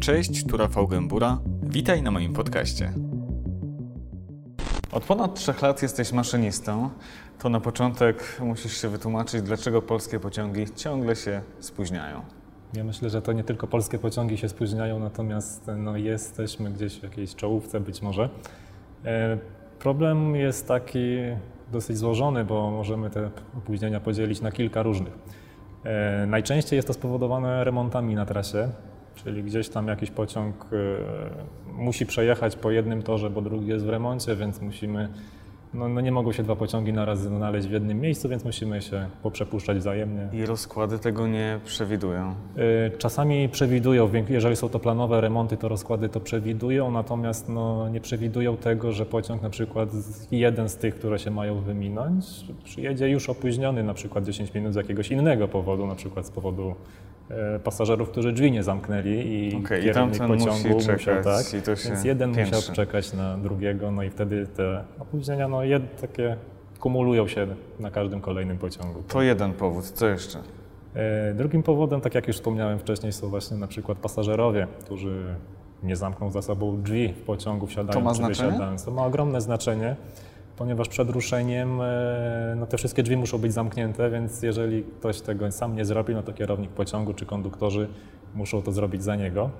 Cześć, tu Rafał Gębura. Witaj na moim podcaście. Od ponad trzech lat jesteś maszynistą. To na początek musisz się wytłumaczyć, dlaczego polskie pociągi ciągle się spóźniają. Ja myślę, że to nie tylko polskie pociągi się spóźniają, natomiast no, jesteśmy gdzieś w jakiejś czołówce być może. E, problem jest taki dosyć złożony, bo możemy te opóźnienia podzielić na kilka różnych. E, najczęściej jest to spowodowane remontami na trasie, czyli gdzieś tam jakiś pociąg e, musi przejechać po jednym torze, bo drugi jest w remoncie, więc musimy no, no nie mogą się dwa pociągi naraz znaleźć w jednym miejscu, więc musimy się poprzepuszczać wzajemnie. I rozkłady tego nie przewidują. Y, czasami przewidują, jeżeli są to planowe remonty, to rozkłady to przewidują, natomiast no, nie przewidują tego, że pociąg na przykład jeden z tych, które się mają wyminąć, przyjedzie już opóźniony na przykład 10 minut z jakiegoś innego powodu, na przykład z powodu pasażerów, którzy drzwi nie zamknęli i okay, kierownik i pociągu musi czekać, musiał, tak, więc jeden piętrzy. musiał czekać na drugiego, no i wtedy te opóźnienia no, jed, takie kumulują się na każdym kolejnym pociągu. To jeden powód, co jeszcze? E, Drugim powodem, tak jak już wspomniałem wcześniej, są właśnie na przykład pasażerowie, którzy nie zamkną za sobą drzwi w pociągu wsiadając czy znaczenie? wysiadając. To ma ogromne znaczenie, ponieważ przed ruszeniem e, no, te wszystkie drzwi muszą być zamknięte, więc jeżeli ktoś tego sam nie zrobi, no to kierownik pociągu czy konduktorzy muszą to zrobić za niego.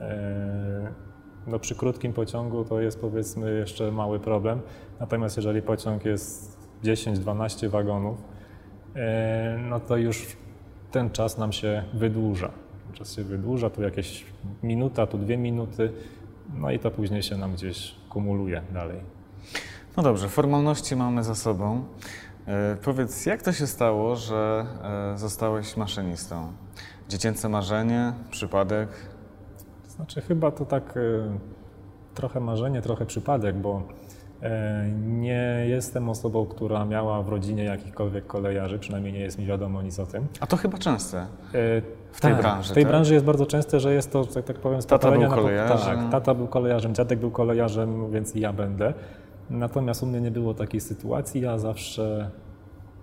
E, No, przy krótkim pociągu to jest powiedzmy jeszcze mały problem, natomiast jeżeli pociąg jest 10-12 wagonów, e, no to już ten czas nam się wydłuża. Czas się wydłuża, tu jakieś minuta, tu dwie minuty, no i to później się nam gdzieś kumuluje dalej. No dobrze, formalności mamy za sobą. E, powiedz, jak to się stało, że e, zostałeś maszynistą? Dziecięce marzenie, przypadek? Znaczy chyba to tak e, trochę marzenie, trochę przypadek, bo nie jestem osobą, która miała w rodzinie jakichkolwiek kolejarzy, przynajmniej nie jest mi wiadomo nic o tym. A to chyba częste. W tej tak, branży, W tej tak? branży jest bardzo częste, że jest to, tak, tak powiem, z Tata był kolejarzem. Tak, tata był kolejarzem, dziadek był kolejarzem, więc i ja będę. Natomiast u mnie nie było takiej sytuacji. Ja zawsze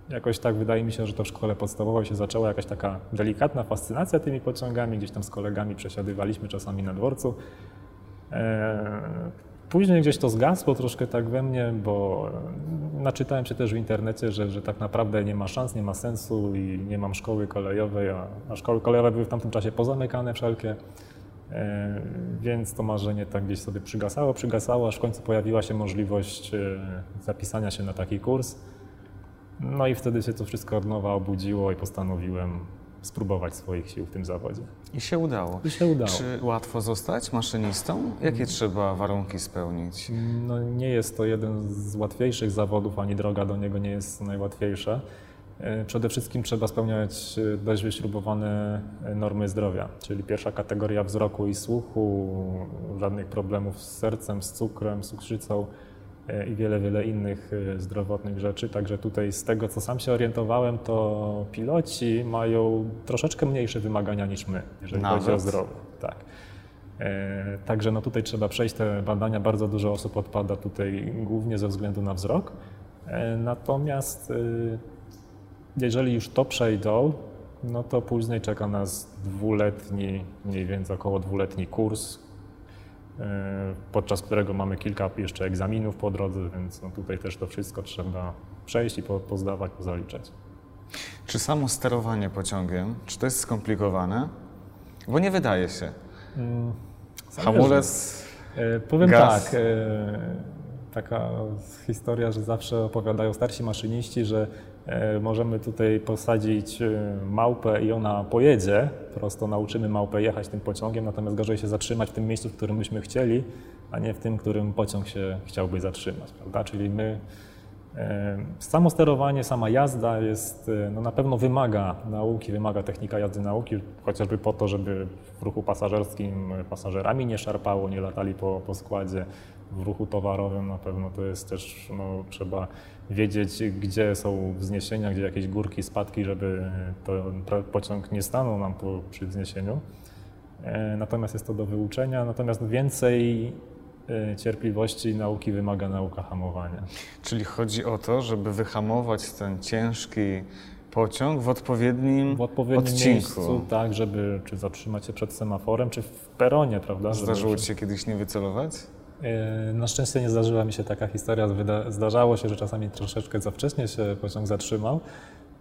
jakoś tak wydaje mi się, że to w szkole podstawowej się zaczęła jakaś taka delikatna fascynacja tymi pociągami. Gdzieś tam z kolegami przesiadywaliśmy czasami na dworcu. E, Później gdzieś to zgasło troszkę tak we mnie, bo naczytałem się też w internecie, że, że tak naprawdę nie ma szans, nie ma sensu i nie mam szkoły kolejowej, a, a szkoły kolejowe były w tamtym czasie pozamykane wszelkie. E, Więc to marzenie tak gdzieś sobie przygasało, przygasało, aż w końcu pojawiła się możliwość e, zapisania się na taki kurs. No i wtedy się to wszystko od nowa obudziło i postanowiłem spróbować swoich sił w tym zawodzie. I się udało. I się udało. Czy łatwo zostać maszynistą? Jakie trzeba warunki spełnić? No, nie jest to jeden z łatwiejszych zawodów, ani droga do niego nie jest najłatwiejsza. E, Przede wszystkim trzeba spełniać e, dość wyśrubowane e, normy zdrowia, czyli pierwsza kategoria wzroku i słuchu, żadnych problemów z sercem, z cukrem, z cukrzycą i wiele, wiele innych zdrowotnych rzeczy. Także tutaj z tego, co sam się orientowałem, to piloci mają troszeczkę mniejsze wymagania niż my, jeżeli chodzi o Nawet? zdrowie. Tak. Także no tutaj trzeba przejść te badania. Bardzo dużo osób odpada tutaj głównie ze względu na wzrok. Natomiast jeżeli już to przejdą, no to później czeka nas dwuletni, mniej więcej około dwuletni kurs, e, podczas którego mamy kilka jeszcze egzaminów po drodze, więc no tutaj też to wszystko trzeba przejść i po- pozdawać, pozaliczać. Czy samo sterowanie pociągiem, czy to jest skomplikowane? Bo nie wydaje się. Hamulec, E, Powiem Gaz. tak, e, taka historia, że zawsze opowiadają starsi maszyniści, że możemy tutaj posadzić e, małpę i ona pojedzie, prosto nauczymy małpę jechać tym pociągiem, natomiast gorzej się zatrzymać w tym miejscu, w którym byśmy chcieli, a nie w tym, którym pociąg się chciałby zatrzymać, prawda? Czyli my E, Samo sterowanie, sama jazda jest, e, no na pewno wymaga nauki, wymaga technika jazdy nauki, chociażby po to, żeby w ruchu pasażerskim e, pasażerami nie szarpało, nie latali po, po składzie. W ruchu towarowym na pewno to jest też, no, trzeba wiedzieć, gdzie są wzniesienia, gdzie jakieś górki, spadki, żeby to, to pociąg nie stanął nam po, przy wzniesieniu. E, Natomiast jest to do wyuczenia, natomiast więcej e, cierpliwości i nauki wymaga nauka hamowania. czyli chodzi o to, żeby wyhamować ten ciężki pociąg w odpowiednim, w odpowiednim odcinku. miejscu, tak, żeby czy zatrzymać się przed semaforem, czy w peronie, prawda? Zdarzyło ci się kiedyś nie wycelować? E, Na szczęście nie zdarzyła mi się taka historia. Zdarzało się, że czasami troszeczkę za wcześnie się pociąg zatrzymał.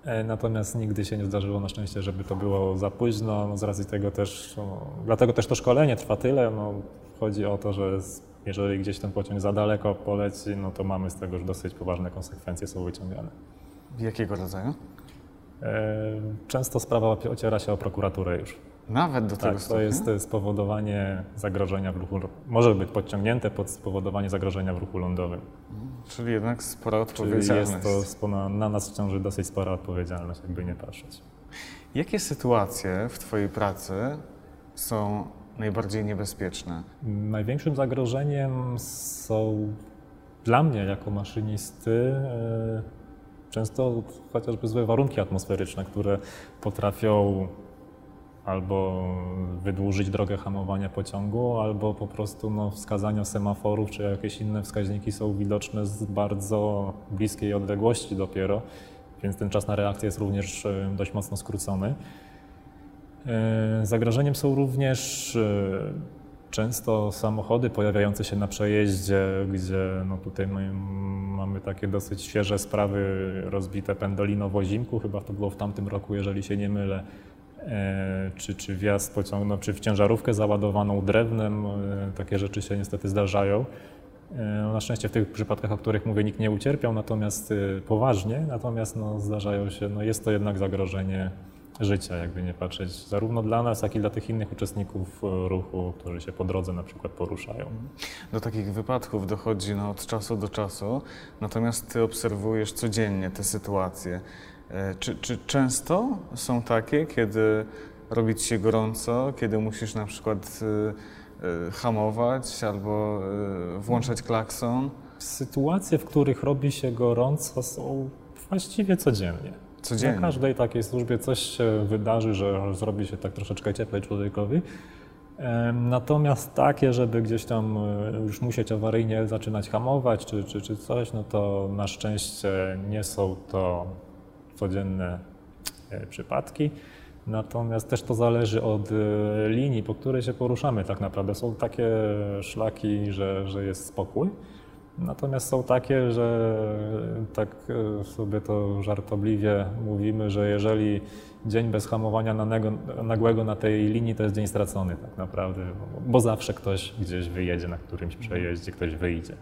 E, Natomiast nigdy się nie zdarzyło na szczęście, żeby to było za późno. No z racji tego też, no, dlatego też to szkolenie trwa tyle. No, chodzi o to, że z- jeżeli gdzieś ten pociąg za daleko poleci, no to mamy z tego już dosyć poważne konsekwencje są wyciągane. Jakiego rodzaju? E, Często sprawa ociera się o prokuraturę już. Nawet do tego Tak, to stopnia? jest e, spowodowanie zagrożenia w ruchu. Może być podciągnięte pod spowodowanie zagrożenia w ruchu lądowym. Czyli jednak spora Czyli odpowiedzialność. jest to na nas ciąży dosyć spora odpowiedzialność, jakby nie patrzeć. Jakie sytuacje w Twojej pracy są najbardziej niebezpieczne? Największym zagrożeniem są dla mnie jako maszynisty e, często chociażby złe warunki atmosferyczne, które potrafią albo wydłużyć drogę hamowania pociągu, albo po prostu no, wskazania semaforów czy jakieś inne wskaźniki są widoczne z bardzo bliskiej odległości dopiero, więc ten czas na reakcję jest również e, dość mocno skrócony. E, Zagrożeniem są również e, często samochody pojawiające się na przejeździe, gdzie no tutaj my, mamy takie dosyć świeże sprawy, rozbite pendolino w chyba to było w tamtym roku, jeżeli się nie mylę, E, czy, czy wjazd pociągu, no, czy w ciężarówkę załadowaną drewnem, takie rzeczy się niestety zdarzają. Na szczęście w tych przypadkach, o których mówię, nikt nie ucierpiał, natomiast poważnie, natomiast no, zdarzają się, no, jest to jednak zagrożenie życia, jakby nie patrzeć, zarówno dla nas, jak i dla tych innych uczestników e, ruchu, którzy się po drodze na przykład poruszają. Do takich wypadków dochodzi no, od czasu do czasu, natomiast Ty obserwujesz codziennie te sytuacje. E, Czy, czy często są takie, kiedy robi Ci się gorąco, kiedy musisz na przykład y, hamować albo włączać klakson? Sytuacje, w których robi się gorąco, są właściwie codziennie. Codziennie. Na każdej takiej służbie coś się wydarzy, że zrobi się tak troszeczkę cieplej człowiekowi. Natomiast takie, żeby gdzieś tam e, już musieć awaryjnie zaczynać hamować czy, czy, czy coś, no to na szczęście nie są to codzienne e, przypadki. Natomiast też to zależy od e, linii, po której się poruszamy tak naprawdę. Są takie szlaki, że, że jest spokój. Natomiast są takie, że tak e, sobie to żartobliwie mówimy, że jeżeli dzień bez hamowania nanego, nagłego na tej linii, to jest dzień stracony tak naprawdę, bo, zawsze ktoś gdzieś wyjedzie na którymś przejeździe, ktoś wyjdzie.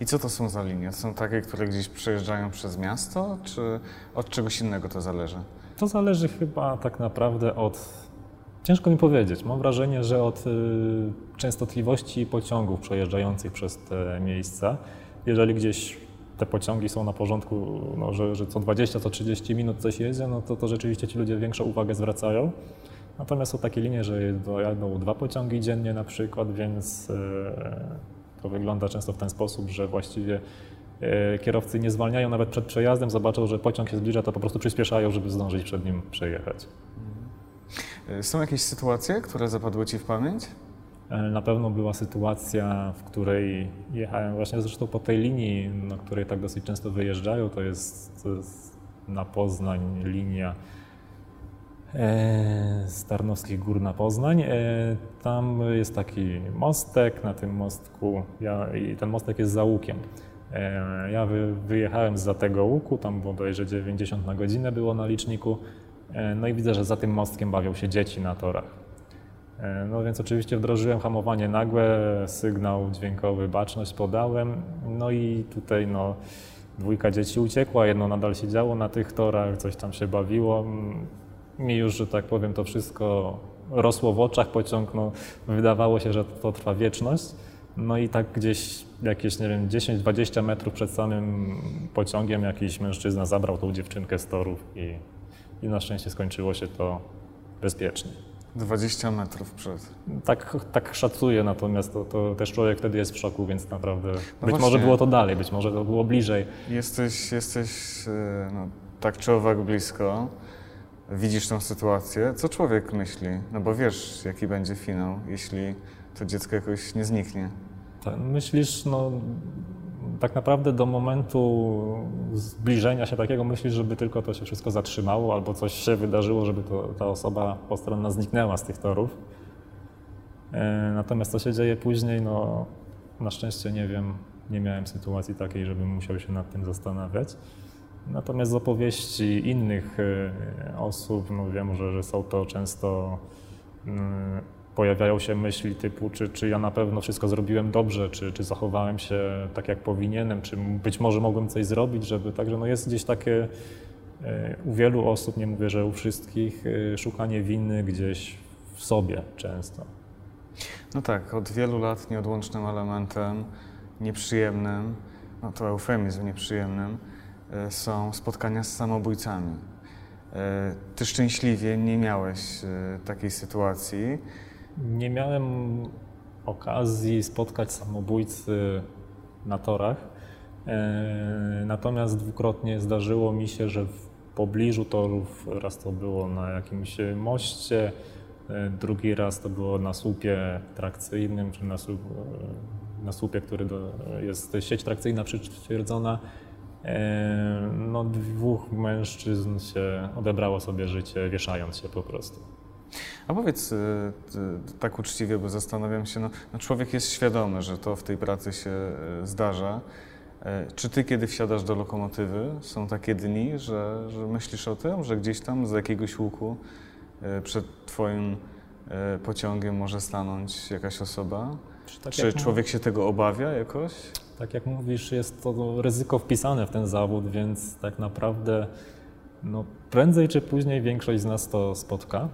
I co to są za linie? Są takie, które gdzieś przejeżdżają przez miasto, czy od czegoś innego to zależy? To zależy chyba tak naprawdę od. Ciężko mi powiedzieć. Mam wrażenie, że od y, częstotliwości pociągów przejeżdżających przez te miejsca. Jeżeli gdzieś te pociągi są na porządku, no, że, że co 20, co 30 minut coś jedzie, no to, to rzeczywiście ci ludzie większą uwagę zwracają. Natomiast są takie linie, że dojadą dwa pociągi dziennie na przykład, więc y, to wygląda często w ten sposób, że właściwie e, kierowcy nie zwalniają nawet przed przejazdem, zobaczą, że pociąg się zbliża, to po prostu przyspieszają, żeby zdążyć przed nim przejechać. Y, Są jakieś sytuacje, które zapadły Ci w pamięć? E, Na pewno była sytuacja, w której jechałem właśnie zresztą po tej linii, na której tak dosyć często wyjeżdżają, to jest, to jest na Poznań linia e, z Tarnowskich Gór na Poznań. E, Tam jest taki mostek, na tym mostku, ja, i ten mostek jest za łukiem. E, Ja wy, wyjechałem za tego łuku, tam bodajże 90 na godzinę było na liczniku, e, no i widzę, że za tym mostkiem bawią się dzieci na torach. E, No więc oczywiście wdrożyłem hamowanie nagłe, sygnał dźwiękowy, baczność podałem, no i tutaj no, dwójka dzieci uciekła, jedno nadal siedziało na tych torach, coś tam się bawiło. Mm, Mi już, że tak powiem, to wszystko rosło w oczach, pociąg, no, wydawało się, że to trwa wieczność. No i tak gdzieś jakieś, nie wiem, 10-20 metrów przed samym pociągiem jakiś mężczyzna zabrał tą dziewczynkę z torów i, i na szczęście skończyło się to bezpiecznie. 20 metrów przed. Tak, tak szacuję, natomiast to, to też człowiek wtedy jest w szoku, więc naprawdę być właśnie. może było to dalej, być może to było bliżej. Jesteś, jesteś y, no, tak czy owak blisko, widzisz tą sytuację. Co człowiek myśli? No bo wiesz, jaki będzie finał, jeśli to dziecko jakoś nie zniknie. Tak, Myślisz, no tak naprawdę do momentu zbliżenia się takiego myślisz, żeby tylko to się wszystko zatrzymało albo coś się wydarzyło, żeby to, ta osoba postronna zniknęła z tych torów. E, natomiast co się dzieje później, no na szczęście nie wiem, nie miałem sytuacji takiej, żebym musiał się nad tym zastanawiać. Natomiast z opowieści innych e, osób, no wiem, że, że są to często mm, pojawiają się myśli typu, czy, czy ja na pewno wszystko zrobiłem dobrze, czy, czy zachowałem się tak, jak powinienem, czy być może mogłem coś zrobić, żeby, także no jest gdzieś takie e, u wielu osób, nie mówię, że u wszystkich, e, szukanie winy gdzieś w sobie często. No tak, od wielu lat nieodłącznym elementem nieprzyjemnym, no to eufemizm nieprzyjemnym, e, są spotkania z samobójcami. Ty szczęśliwie nie miałeś takiej sytuacji. Nie miałem okazji spotkać samobójcy na torach. E, natomiast dwukrotnie zdarzyło mi się, że w pobliżu torów, raz to było na jakimś moście, e, drugi raz to było na słupie trakcyjnym, czy na, słup, e, na słupie, który do, jest sieć trakcyjna przytwierdzona. No, dwóch mężczyzn się odebrało sobie życie, wieszając się po prostu. A powiedz y, tak uczciwie, bo zastanawiam się, no, no, człowiek jest świadomy, że to w tej pracy się y, zdarza. E, czy ty, kiedy wsiadasz do lokomotywy, są takie dni, że, że myślisz o tym, że gdzieś tam z jakiegoś łuku przed twoim pociągiem może stanąć jakaś osoba? Czy, tak czy człowiek się tego obawia jakoś? Tak jak mówisz, jest to ryzyko wpisane w ten zawód, więc tak naprawdę no, prędzej czy później większość z nas to spotka.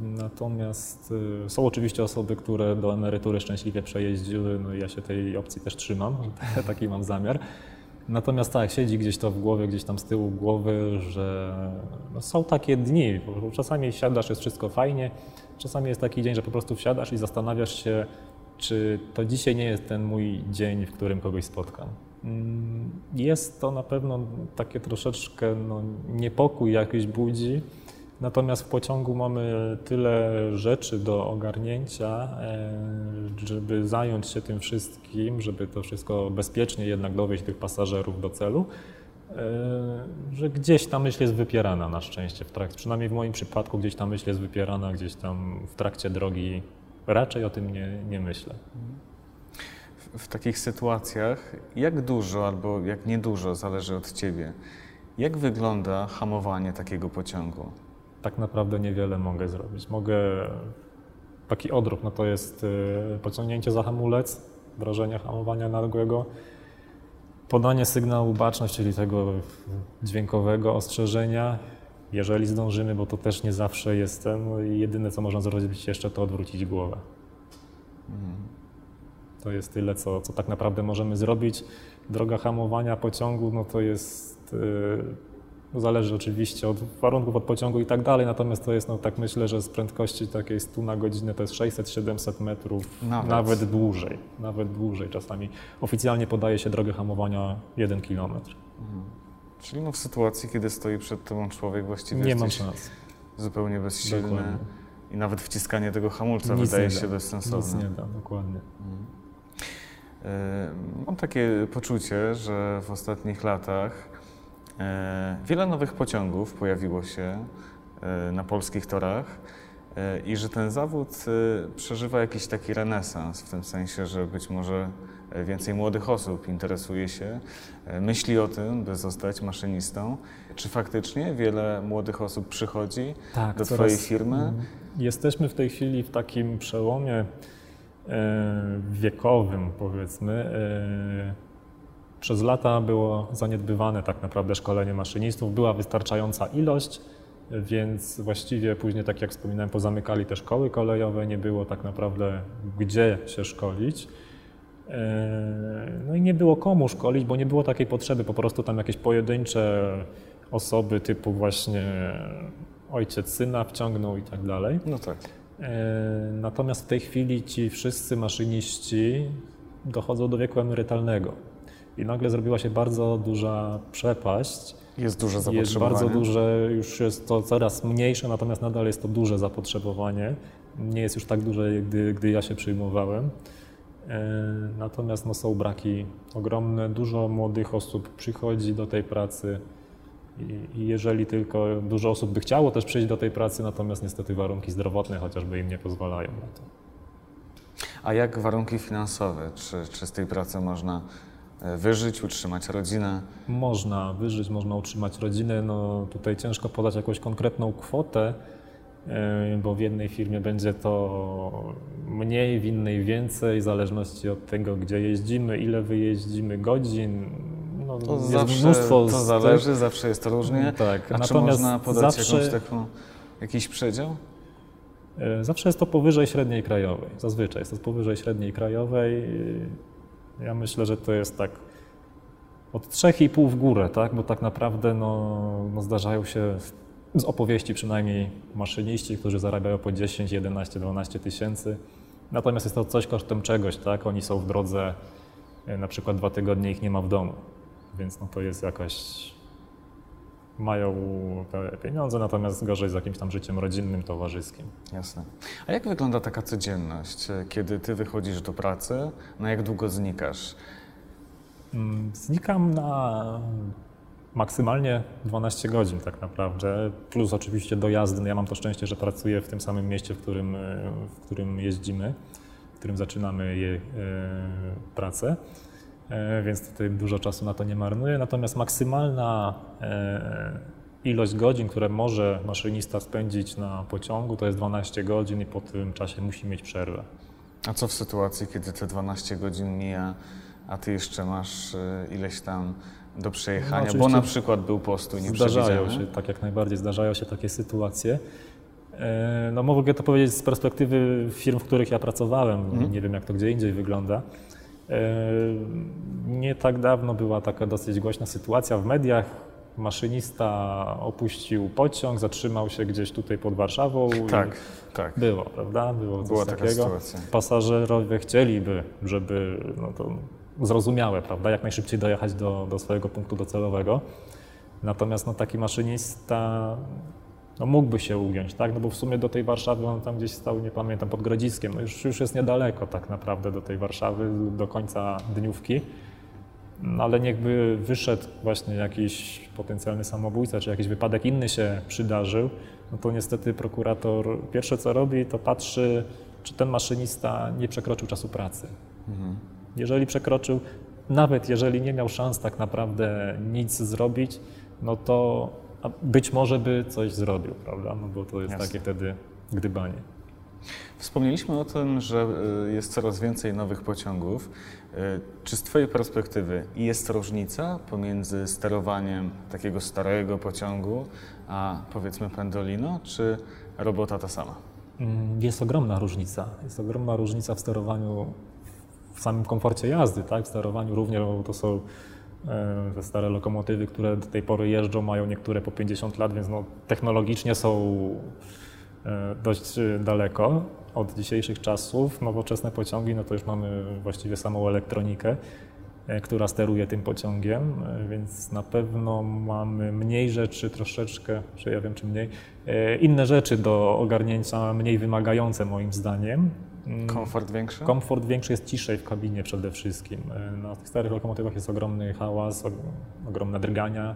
Natomiast y, są oczywiście osoby, które do emerytury szczęśliwie przejeździły, no ja się tej opcji też trzymam, taki mam zamiar. Natomiast tak, siedzi gdzieś to w głowie, gdzieś tam z tyłu głowy, że no, są takie dni. Czasami siadasz, jest wszystko fajnie, czasami jest taki dzień, że po prostu wsiadasz i zastanawiasz się, czy to dzisiaj nie jest ten mój dzień, w którym kogoś spotkam. Mm, jest to na pewno takie troszeczkę no, niepokój jakiś budzi, natomiast w pociągu mamy tyle rzeczy do ogarnięcia, e, żeby zająć się tym wszystkim, żeby to wszystko bezpiecznie jednak dowieść tych pasażerów do celu, e, że gdzieś ta myśl jest wypierana na szczęście w trakcie, przynajmniej w moim przypadku gdzieś ta myśl jest wypierana gdzieś tam w trakcie drogi, raczej o tym nie, nie myślę w takich sytuacjach, jak dużo albo jak niedużo zależy od Ciebie, jak wygląda hamowanie takiego pociągu? Tak naprawdę niewiele mogę zrobić. Mogę, taki odruch, no to jest y, pociągnięcie za hamulec, wrażenie hamowania nagłego, podanie sygnału baczność, czyli tego dźwiękowego ostrzeżenia, jeżeli zdążymy, bo to też nie zawsze jest ten, jedyne co można zrobić jeszcze to odwrócić głowę. Mhm. To jest tyle, co, co tak naprawdę możemy zrobić. Droga hamowania pociągu, no to jest, yy, zależy oczywiście od warunków, od pociągu i tak dalej, natomiast to jest, no tak myślę, że z prędkości takiej 100 na godzinę to jest 600-700 metrów, nawet. nawet. dłużej, nawet dłużej czasami. Oficjalnie podaje się drogę hamowania 1 kilometr. Mhm. Czyli no w sytuacji, kiedy stoi przed tobą człowiek właściwie nie mam szans. zupełnie bezsilny dokładnie. i nawet wciskanie tego hamulca Nic wydaje się bezsensowne. Nic nie da, dokładnie. Mhm. E, mam takie poczucie, że w ostatnich latach e, wiele nowych pociągów pojawiło się e, na polskich torach i że ten zawód przeżywa jakiś taki renesans, w tym sensie, że być może więcej młodych osób interesuje się, myśli o tym, by zostać maszynistą. Czy faktycznie wiele młodych osób przychodzi tak, do Twojej firmy? Mm, jesteśmy w tej chwili w takim przełomie E, wiekowym, powiedzmy, e, przez lata było zaniedbywane tak naprawdę szkolenie maszynistów. Była wystarczająca ilość, więc właściwie później, tak jak wspominałem, pozamykali te szkoły kolejowe, nie było tak naprawdę gdzie się szkolić. E, no i nie było komu szkolić, bo nie było takiej potrzeby, po prostu tam jakieś pojedyncze osoby typu właśnie ojciec syna wciągnął i tak dalej. No tak. E, natomiast w tej chwili ci wszyscy maszyniści dochodzą do wieku emerytalnego i nagle zrobiła się bardzo duża przepaść. Jest duże zapotrzebowanie. Jest bardzo duże, już jest to coraz mniejsze, natomiast nadal jest to duże zapotrzebowanie. Nie jest już tak duże, gdy, gdy ja się przyjmowałem. Natomiast no, są braki ogromne, dużo młodych osób przychodzi do tej pracy i jeżeli tylko dużo osób by chciało też przyjść do tej pracy, natomiast niestety warunki zdrowotne chociażby im nie pozwalają na to. A jak warunki finansowe? Czy, czy z tej pracy można e, wyżyć, utrzymać rodzinę? Można wyżyć, można utrzymać rodzinę. No, tutaj ciężko podać jakąś konkretną kwotę, e, bo w jednej firmie będzie to mniej, w innej więcej, w zależności od tego, gdzie jeździmy, ile wyjeździmy godzin. To jest zawsze, mnóstwo to zależy, zawsze jest to różnie. Tak. A Natomiast czy można podać zawsze... taką, jakiś przedział? E, zawsze jest to powyżej średniej krajowej. Zazwyczaj jest to powyżej średniej krajowej. Ja myślę, że to jest tak od 3,5 w górę, tak? bo tak naprawdę no, no zdarzają się z opowieści przynajmniej maszyniści, którzy zarabiają po 10, 11, 12 tysięcy. Natomiast jest to coś kosztem czegoś, tak? Oni są w drodze, e, na przykład dwa tygodnie ich nie ma w domu, więc no to jest jakaś mają te pieniądze, natomiast gorzej z jakimś tam życiem rodzinnym, towarzyskim. Jasne. A jak wygląda taka codzienność, kiedy ty wychodzisz do pracy, na jak długo znikasz? Mm, znikam na maksymalnie 12 godzin tak naprawdę, plus oczywiście dojazdy. No ja mam to szczęście, że pracuję w tym samym mieście, w którym, w którym jeździmy, w którym zaczynamy je, e, pracę. E, więc tutaj dużo czasu na to nie marnuję. Natomiast maksymalna e, ilość godzin, które może maszynista spędzić na pociągu, to jest 12 godzin i po tym czasie musi mieć przerwę. A co w sytuacji, kiedy te 12 godzin mija, a ty jeszcze masz e, ileś tam do przejechania, no, bo na przykład był postój? Zdarzają się, tak jak najbardziej zdarzają się takie sytuacje. No mogę to powiedzieć z perspektywy firm, w których ja pracowałem. Mhm. Nie wiem, jak to gdzie indziej wygląda. Nie tak dawno była taka dosyć głośna sytuacja w mediach. Maszynista opuścił pociąg, zatrzymał się gdzieś tutaj pod Warszawą. Tak, tak. Było, prawda? Było Była taka takiego. sytuacja. Pasażerowie chcieliby, żeby, no to zrozumiałe, prawda, jak najszybciej dojechać do, do swojego punktu docelowego. Natomiast no, taki maszynista no mógłby się ugiąć, tak? No bo w sumie do tej Warszawy on tam gdzieś stał, nie pamiętam, pod Grodziskiem. No już, już jest niedaleko tak naprawdę do tej Warszawy, do końca dniówki. No ale niechby wyszedł właśnie jakiś potencjalny samobójca, czy jakiś wypadek inny się przydarzył, no to niestety prokurator pierwsze co robi, to patrzy, czy ten maszynista nie przekroczył czasu pracy. Mhm. Jeżeli przekroczył, nawet jeżeli nie miał szans tak naprawdę nic zrobić, no to a być może by coś zrobił, prawda? No bo to jest Jasne. takie wtedy gdybanie. Wspomnieliśmy o tym, że y, jest coraz więcej nowych pociągów. Y, czy z Twojej perspektywy jest różnica pomiędzy sterowaniem takiego starego pociągu, a powiedzmy Pendolino, czy robota ta sama? Mm, jest ogromna różnica. Jest ogromna różnica w sterowaniu, w samym komforcie jazdy, tak? W sterowaniu również, bo to są E, te stare lokomotywy, które do tej pory jeżdżą, mają niektóre po 50 lat, więc no, technologicznie są e, dość e, daleko od dzisiejszych czasów. Nowoczesne pociągi, no to już mamy właściwie samą elektronikę, która steruje tym pociągiem, więc na pewno mamy mniej rzeczy, troszeczkę, czy ja wiem czy mniej, inne rzeczy do ogarnięcia, mniej wymagające moim zdaniem. Mm. Komfort większy? Komfort większy jest ciszej w kabinie przede wszystkim. E, na tych starych lokomotywach jest ogromny hałas, ogromne drgania,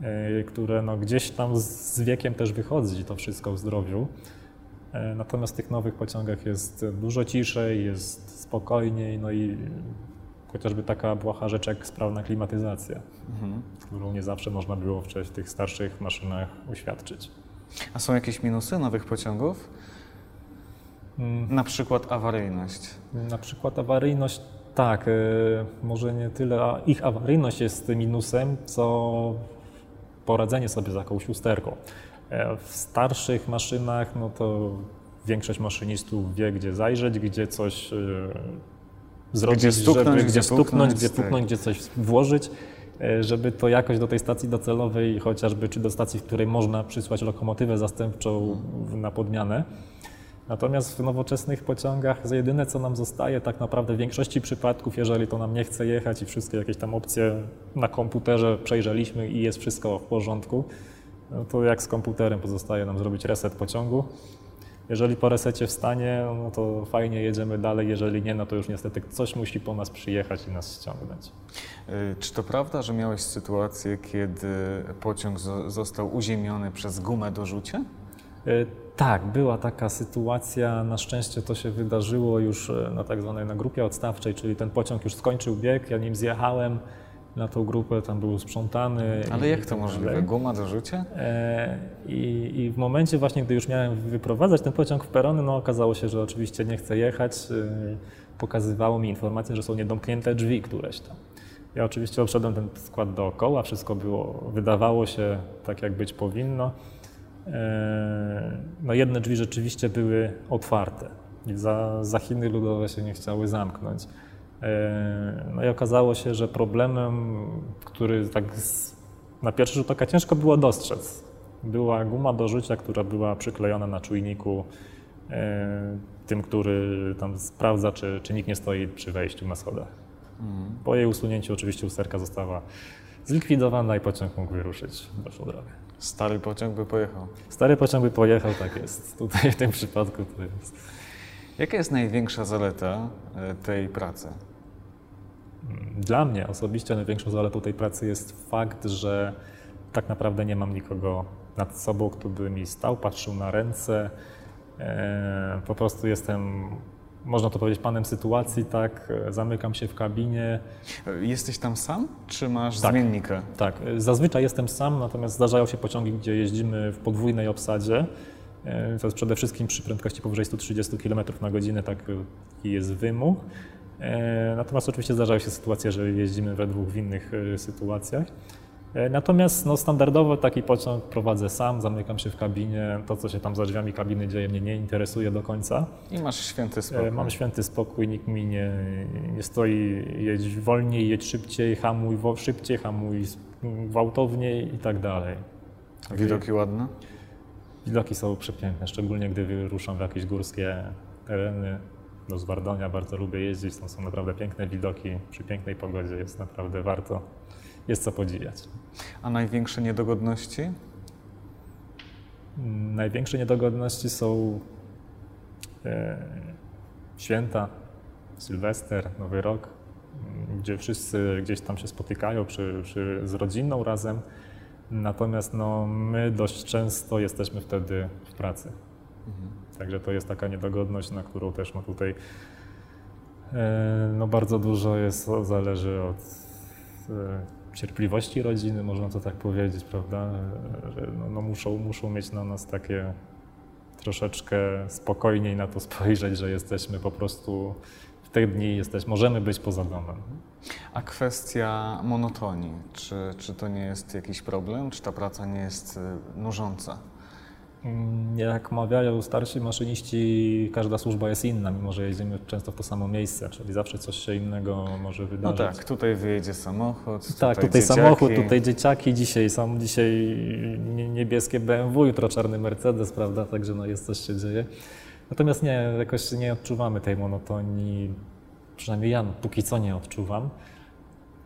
e, które no gdzieś tam z wiekiem też wychodzi to wszystko w zdrowiu. E, natomiast w tych nowych pociągach jest dużo ciszej, jest spokojniej, no i chociażby taka błaha rzecz jak sprawna klimatyzacja, mhm. którą nie zawsze można było w tych starszych maszynach uświadczyć. A są jakieś minusy nowych pociągów? Mm. Na przykład awaryjność. Na przykład awaryjność, tak. E, może nie tyle ich awaryjność jest minusem, co poradzenie sobie z jakąś usterką. E, w starszych maszynach, no to większość maszynistów wie, gdzie zajrzeć, gdzie coś e, zrobić, gdzie stuknąć, żeby, gdzie, stuknąć, gdzie puknąć, tak. gdzie coś włożyć, żeby to jakoś do tej stacji docelowej, chociażby czy do stacji, w której można przysłać lokomotywę zastępczą na podmianę, Natomiast w nowoczesnych pociągach jedyne, co nam zostaje tak naprawdę w większości przypadków, jeżeli to nam nie chce jechać i wszystkie jakieś tam opcje na komputerze przejrzeliśmy i jest wszystko w porządku, no to jak z komputerem pozostaje nam zrobić reset pociągu, Jeżeli po resecie wstanie, no to fajnie, jedziemy dalej, jeżeli nie, no to już niestety coś musi po nas przyjechać i nas ściągnąć. Y, Czy to prawda, że miałeś sytuację, kiedy pociąg zo- został uziemiony przez gumę do rzucia? E, Tak, była taka sytuacja. Na szczęście to się wydarzyło już e, na tak zwanej na grupie odstawczej, czyli ten pociąg już skończył bieg, ja nim zjechałem na tą grupę, tam był sprzątany. Ale jak to możliwe? dalej. Guma do rzucia? E, I, I w momencie właśnie, gdy już miałem wyprowadzać ten pociąg w perony, no okazało się, że oczywiście nie chce jechać. E, Pokazywało mi informację, że są niedomknięte drzwi któreś tam. Ja oczywiście obszedłem ten skład dookoła, wszystko było, wydawało się tak, jak być powinno. E, No jedne drzwi rzeczywiście były otwarte i za, za Chiny ludowe się nie chciały zamknąć. E, No i okazało się, że problemem, który tak na pierwszy rzut oka ciężko było dostrzec, była guma do rzucia, która była przyklejona na czujniku e, tym, który tam sprawdza, czy, czy nikt nie stoi przy wejściu na schodach. Po jej usunięciu oczywiście usterka została zlikwidowana i pociąg mógł wyruszyć w dalszą drogę. Stary pociąg by pojechał. Stary pociąg by pojechał, tak jest. Tutaj w tym przypadku to jest. Jaka jest największa zaleta e, tej pracy? Dla mnie osobiście największą zaletą tej pracy jest fakt, że tak naprawdę nie mam nikogo nad sobą, kto by mi stał, patrzył na ręce. E, Po prostu jestem, można to powiedzieć, panem sytuacji, tak? E, Zamykam się w kabinie. Jesteś tam sam, czy masz Tak. zmiennika? Tak, zazwyczaj jestem sam, natomiast zdarzają się pociągi, gdzie jeździmy w podwójnej obsadzie. E, To jest przede wszystkim przy prędkości powyżej 130 km na godzinę, taki jest wymóg. E, Natomiast oczywiście zdarzają się sytuacje, że jeździmy we dwóch w innych e, sytuacjach. Natomiast no, standardowo taki pociąg prowadzę sam, zamykam się w kabinie. To, co się tam za drzwiami kabiny dzieje, mnie nie interesuje do końca. I masz święty spokój. Mam święty spokój, nikt mi nie, nie stoi, jedź wolniej, jedź szybciej, hamuj szybciej, hamuj gwałtowniej i tak dalej. Widoki ładne? Widoki są przepiękne, szczególnie gdy wyruszam w jakieś górskie tereny. Do Zwardonia bardzo lubię jeździć, tam są naprawdę piękne widoki, przy pięknej pogodzie jest naprawdę warto, jest co podziwiać. A największe niedogodności? Największe niedogodności są e, święta, Sylwester, Nowy Rok, gdzie wszyscy gdzieś tam się spotykają przy, przy, z rodziną razem. Natomiast no, my dość często jesteśmy wtedy w pracy. Także to jest taka niedogodność, na którą też no, tutaj e, no, bardzo dużo jest, zależy od e, cierpliwości rodziny, można to tak powiedzieć, prawda? Że no, no muszą, muszą mieć na nas takie troszeczkę spokojniej na to spojrzeć, że jesteśmy po prostu w tych dni jesteśmy, możemy być poza domem. A kwestia monotonii, czy, czy to nie jest jakiś problem? Czy ta praca nie jest y, nużąca? Mm, Jak mawiają starsi maszyniści, każda służba jest inna, mimo że jeździmy często w to samo miejsce, czyli zawsze coś się innego może No wydarzyć. tak, tutaj wyjedzie samochód, Tak, tutaj, tutaj dzieciaki. samochód, tutaj dzieciaki, dzisiaj są dzisiaj nie- niebieskie BMW, jutro czarny Mercedes, prawda, także no jest coś się dzieje. Natomiast nie, jakoś nie odczuwamy tej monotonii, przynajmniej ja póki co nie odczuwam.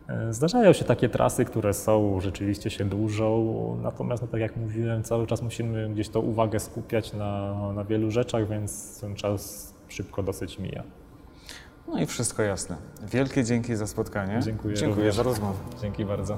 E, Zdarzają się takie trasy, które są, rzeczywiście się dłużą, natomiast no, tak jak mówiłem, cały czas musimy gdzieś tą uwagę skupiać na, na wielu rzeczach, więc ten czas szybko dosyć mija. No i wszystko jasne. Wielkie dzięki za spotkanie. Dziękuję Dziękuję za rozmowę. Dzięki bardzo.